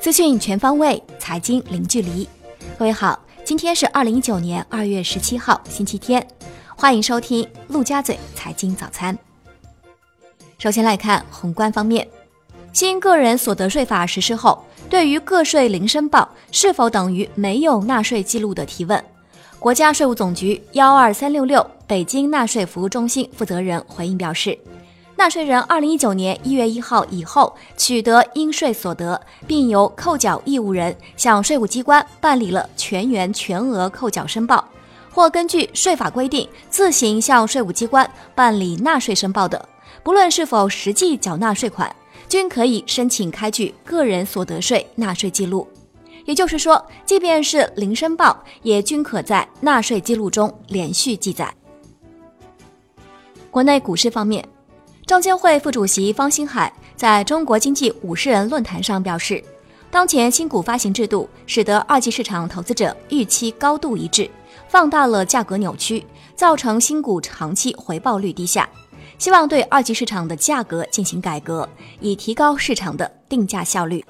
资讯全方位，财经零距离。各位好，今天是二零一九年二月十七号，星期天，欢迎收听陆家嘴财经早餐。首先来看宏观方面，新个人所得税法实施后，对于个税零申报是否等于没有纳税记录的提问，国家税务总局幺二三六六北京纳税服务中心负责人回应表示。纳税人二零一九年一月一号以后取得应税所得，并由扣缴义务人向税务机关办理了全员全额扣缴申报，或根据税法规定自行向税务机关办理纳税申报的，不论是否实际缴纳税款，均可以申请开具个人所得税纳税记录。也就是说，即便是零申报，也均可在纳税记录中连续记载。国内股市方面。证监会副主席方星海在中国经济五十人论坛上表示，当前新股发行制度使得二级市场投资者预期高度一致，放大了价格扭曲，造成新股长期回报率低下。希望对二级市场的价格进行改革，以提高市场的定价效率。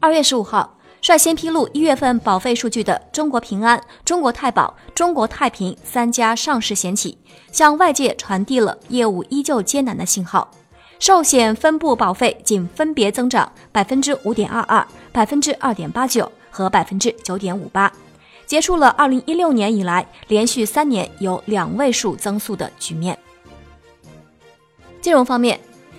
二月十五号。率先披露一月份保费数据的中国平安、中国太保、中国太平三家上市险企，向外界传递了业务依旧艰难的信号。寿险分部保费仅分别增长百分之五点二二、百分之二点八九和百分之九点五八，结束了二零一六年以来连续三年有两位数增速的局面。金融方面，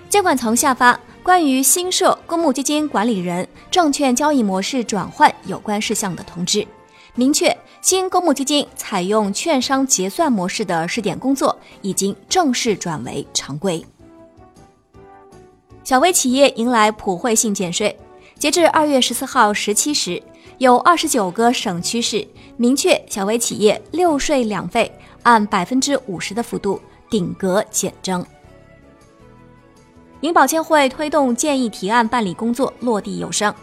监管层下发。关于新设公募基金管理人证券交易模式转换有关事项的通知，明确新公募基金采用券商结算模式的试点工作已经正式转为常规。小微企业迎来普惠性减税，截至二月十四号十七时，有二十九个省区市明确小微企业六税两费按百分之五十的幅度顶格减征。银保监会推动建议提案办理工作落地有声。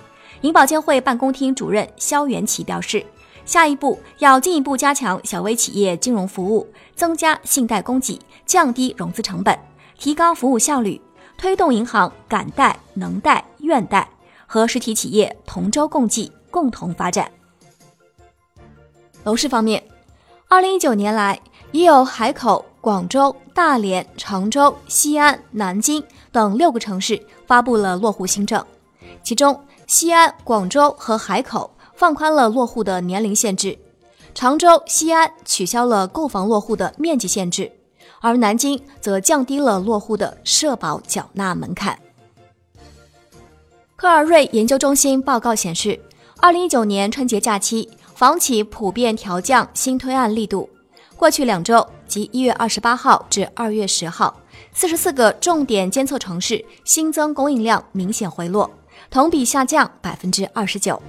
银保监会办公厅主任肖元奇表示，下一步要进一步加强小微企业金融服务，增加信贷供给，降低融资成本，提高服务效率，推动银行敢贷能贷愿贷，和实体企业同舟共济，共同发展。楼市方面，二零一九年来已有海口。广州、大连、常州、西安、南京等六个城市发布了落户新政，其中西安、广州和海口放宽了落户的年龄限制，常州、西安取消了购房落户的面积限制，而南京则降低了落户的社保缴纳门槛。科尔瑞研究中心报告显示，二零一九年春节假期房企普遍调降新推案力度。过去两周，即一月二十八号至二月十号，四十四个重点监测城市新增供应量明显回落，同比下降百分之二十九。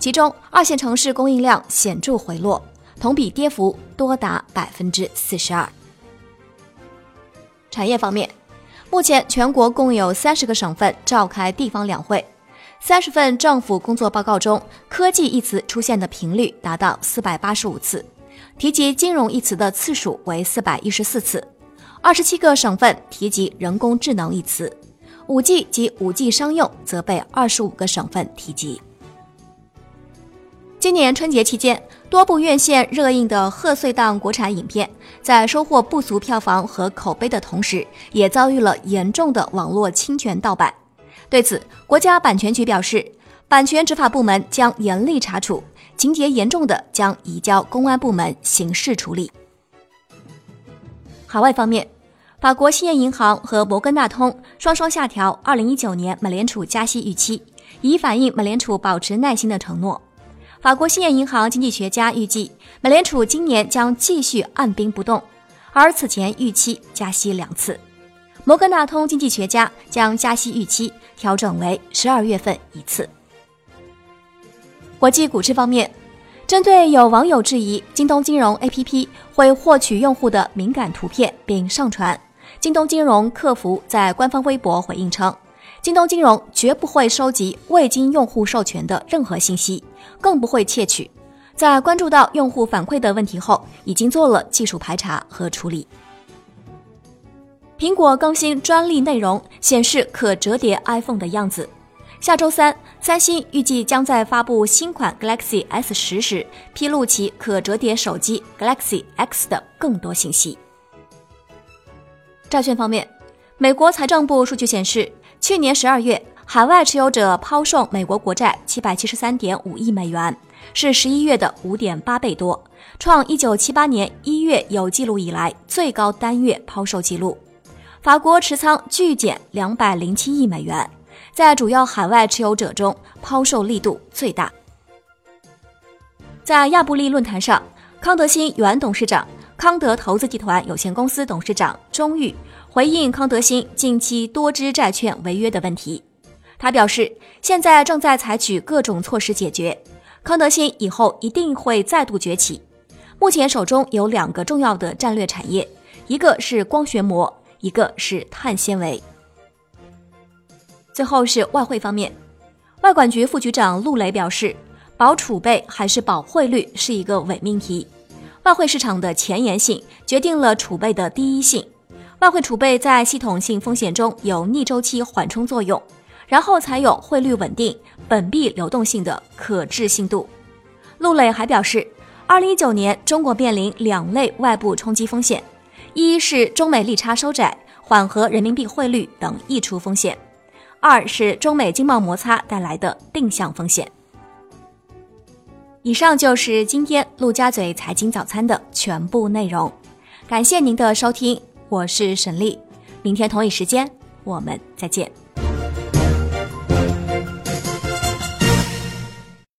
其中，二线城市供应量显著回落，同比跌幅多达百分之四十二。产业方面，目前全国共有三十个省份召开地方两会，三十份政府工作报告中，科技一词出现的频率达到四百八十五次。提及金融一词的次数为四百一十四次，二十七个省份提及人工智能一词，五 G 及五 G 商用则被二十五个省份提及。今年春节期间，多部院线热映的贺岁档国产影片，在收获不俗票房和口碑的同时，也遭遇了严重的网络侵权盗版。对此，国家版权局表示，版权执法部门将严厉查处。情节严重的将移交公安部门刑事处理。海外方面，法国兴业银行和摩根大通双双下调2019年美联储加息预期，以反映美联储保持耐心的承诺。法国兴业银行经济学家预计，美联储今年将继续按兵不动，而此前预期加息两次。摩根大通经济学家将加息预期调整为十二月份一次。国际股市方面，针对有网友质疑京东金融 APP 会获取用户的敏感图片并上传，京东金融客服在官方微博回应称，京东金融绝不会收集未经用户授权的任何信息，更不会窃取。在关注到用户反馈的问题后，已经做了技术排查和处理。苹果更新专利内容，显示可折叠 iPhone 的样子。下周三，三星预计将在发布新款 Galaxy S 十时披露其可折叠手机 Galaxy X 的更多信息。债券方面，美国财政部数据显示，去年十二月，海外持有者抛售美国国债七百七十三点五亿美元，是十一月的五点八倍多，创一九七八年一月有记录以来最高单月抛售记录。法国持仓巨减两百零七亿美元。在主要海外持有者中，抛售力度最大。在亚布力论坛上，康德新原董事长、康德投资集团有限公司董事长钟玉回应康德新近期多支债券违约的问题。他表示，现在正在采取各种措施解决。康德新以后一定会再度崛起。目前手中有两个重要的战略产业，一个是光学膜，一个是碳纤维。最后是外汇方面，外管局副局长陆雷表示，保储备还是保汇率是一个伪命题。外汇市场的前沿性决定了储备的第一性。外汇储备在系统性风险中有逆周期缓冲作用，然后才有汇率稳定、本币流动性的可置信度。陆磊还表示，二零一九年中国面临两类外部冲击风险，一是中美利差收窄，缓和人民币汇率等溢出风险。二是中美经贸摩擦带来的定向风险。以上就是今天陆家嘴财经早餐的全部内容，感谢您的收听，我是沈丽，明天同一时间我们再见。